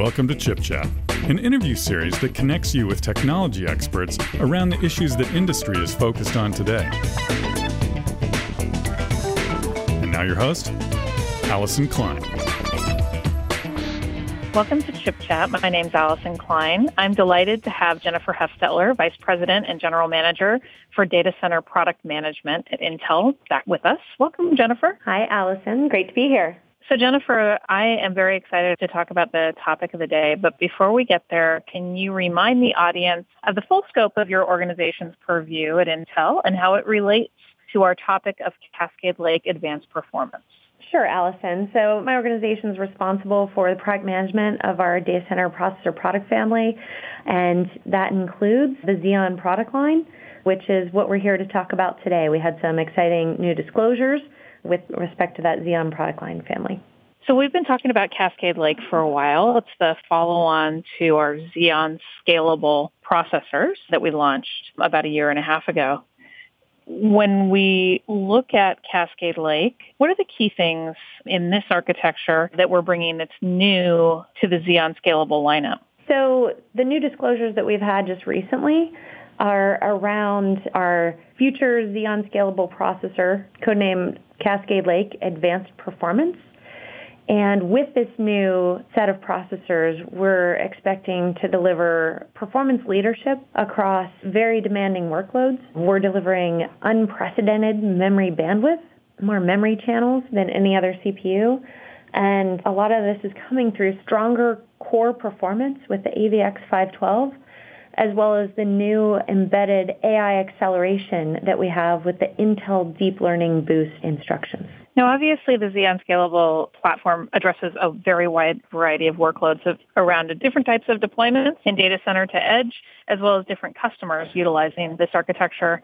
Welcome to Chip Chat, an interview series that connects you with technology experts around the issues that industry is focused on today. And now your host, Allyson Klein. Welcome to Chip Chat. My name is Allyson Klein. I'm delighted to have Jennifer Huffstetler, Vice President and General Manager for Data Center Product Management at Intel, back with us. Welcome, Jennifer. Hi, Allyson. Great to be here. So, Jennifer, I am very excited to talk about the topic of the day. But before we get there, can you remind the audience of the full scope of your organization's purview at Intel and how it relates to our topic of Cascade Lake Advanced Performance? Sure, Allyson. So my organization is responsible for the product management of our data center processor product family, and that includes the Xeon product line, which is what we're here to talk about today. We had some exciting new disclosures with respect to that Xeon product line family. So we've been talking about Cascade Lake for a while. It's the follow-on to our Xeon scalable processors that we launched about a year and a half ago. When we look at Cascade Lake, what are the key things in this architecture that we're bringing that's new to the Xeon scalable lineup? So the new disclosures that we've had just recently are around our future Xeon scalable processor, codenamed Cascade Lake Advanced Performance. And with this new set of processors, we're expecting to deliver performance leadership across very demanding workloads. We're delivering unprecedented memory bandwidth, more memory channels than any other CPU. And a lot of this is coming through stronger core performance with the AVX 512 as well as the new embedded AI acceleration that we have with the Intel Deep Learning Boost instructions. Now, obviously, the Xeon Scalable platform addresses a very wide variety of workloads of, around different types of deployments in data center to edge, as well as different customers utilizing this architecture.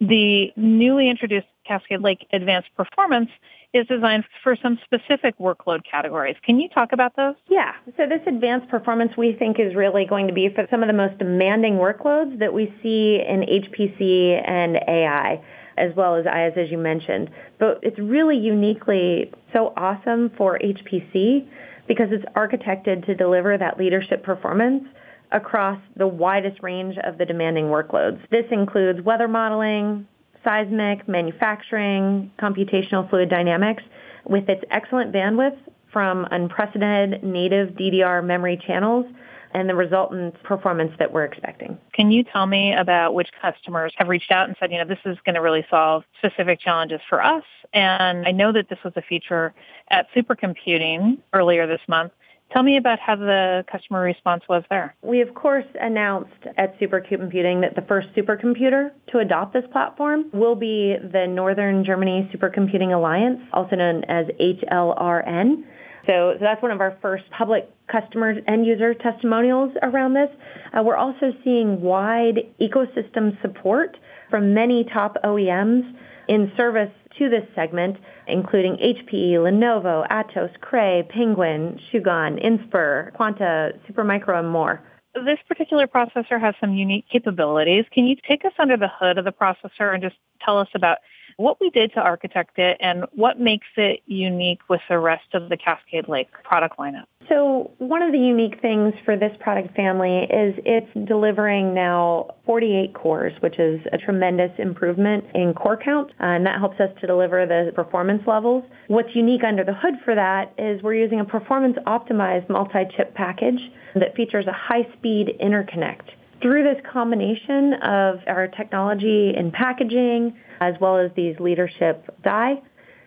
The newly introduced Cascade Lake Advanced Performance is designed for some specific workload categories. Can you talk about those? Yeah. So this advanced performance we think is really going to be for some of the most demanding workloads that we see in HPC and AI as well as IaaS, as you mentioned. But it's really uniquely so awesome for HPC because it's architected to deliver that leadership performance across the widest range of the demanding workloads. This includes weather modeling, seismic, manufacturing, computational fluid dynamics, with its excellent bandwidth from unprecedented native DDR memory channels and the resultant performance that we're expecting. Can you tell me about which customers have reached out and said, you know, this is going to really solve specific challenges for us? And I know that this was a feature at supercomputing earlier this month. Tell me about how the customer response was there. We, of course, announced at Supercomputing that the first supercomputer to adopt this platform will be the Northern Germany Supercomputing Alliance, also known as HLRN. So, so that's one of our first public customer end user testimonials around this. Uh, we're also seeing wide ecosystem support from many top OEMs in service to this segment, including HPE, Lenovo, Atos, Cray, Penguin, Sugon, Inspur, Quanta, Supermicro, and more. This particular processor has some unique capabilities. Can you take us under the hood of the processor and just tell us about what we did to architect it and what makes it unique with the rest of the Cascade Lake product lineup? So one of the unique things for this product family is it's delivering now 48 cores, which is a tremendous improvement in core count, uh, and that helps us to deliver the performance levels. What's unique under the hood for that is we're using a performance optimized multi-chip package that features a high-speed interconnect. Through this combination of our technology and packaging, as well as these leadership die,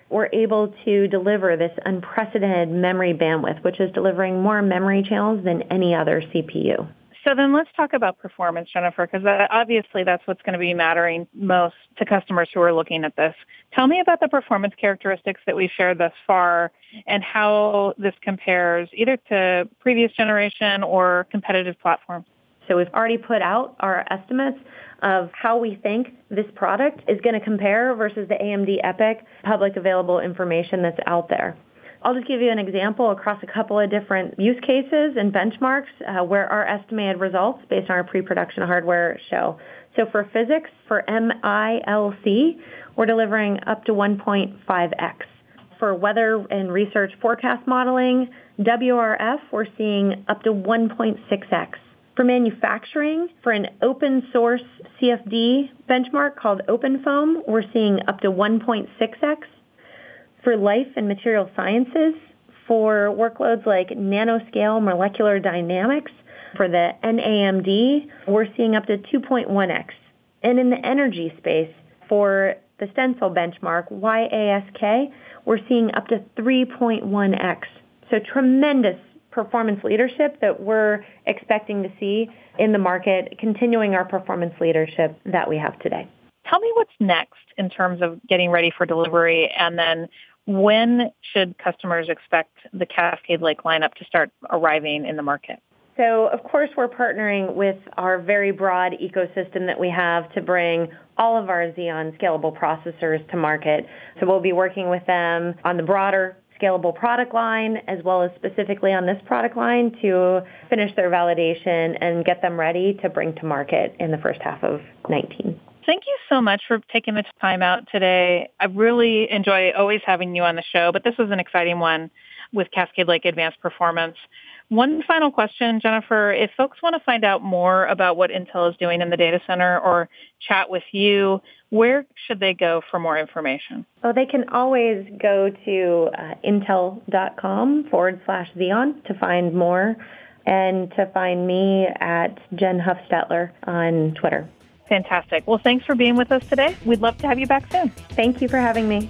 we're able to deliver this unprecedented memory bandwidth, which is delivering more memory channels than any other CPU. So then let's talk about performance, Jennifer, because obviously that's what's going to be mattering most to customers who are looking at this. Tell me about the performance characteristics that we've shared thus far and how this compares either to previous generation or competitive platforms. So we've already put out our estimates of how we think this product is going to compare versus the AMD EPYC public available information that's out there. I'll just give you an example across a couple of different use cases and benchmarks uh, where our estimated results based on our pre-production hardware show. So for physics, for MILC, we're delivering up to 1.5x. for weather and research forecast modeling, WRF, we're seeing up to 1.6x. For manufacturing, for an open source CFD benchmark called OpenFOAM, we're seeing up to 1.6x. For life and material sciences, for workloads like nanoscale molecular dynamics, for the NAMD, we're seeing up to 2.1x. And in the energy space, for the stencil benchmark, YASK, we're seeing up to 3.1x. So tremendous performance leadership that we're expecting to see in the market, continuing our performance leadership that we have today. Tell me what's next in terms of getting ready for delivery and then when should customers expect the Cascade Lake lineup to start arriving in the market? So, of course, we're partnering with our very broad ecosystem that we have to bring all of our Xeon scalable processors to market. So we'll be working with them on the broader scalable product line as well as specifically on this product line to finish their validation and get them ready to bring to market in the first half of 19. Thank you so much for taking the time out today. I really enjoy always having you on the show, but this was an exciting one with Cascade Lake Advanced Performance. One final question, Jennifer. If folks want to find out more about what Intel is doing in the data center or chat with you, where should they go for more information? Oh, they can always go to uh, intel.com forward slash Xeon to find more and to find me at Jen Huffstetler on Twitter. Fantastic. Well, thanks for being with us today. We'd love to have you back soon. Thank you for having me.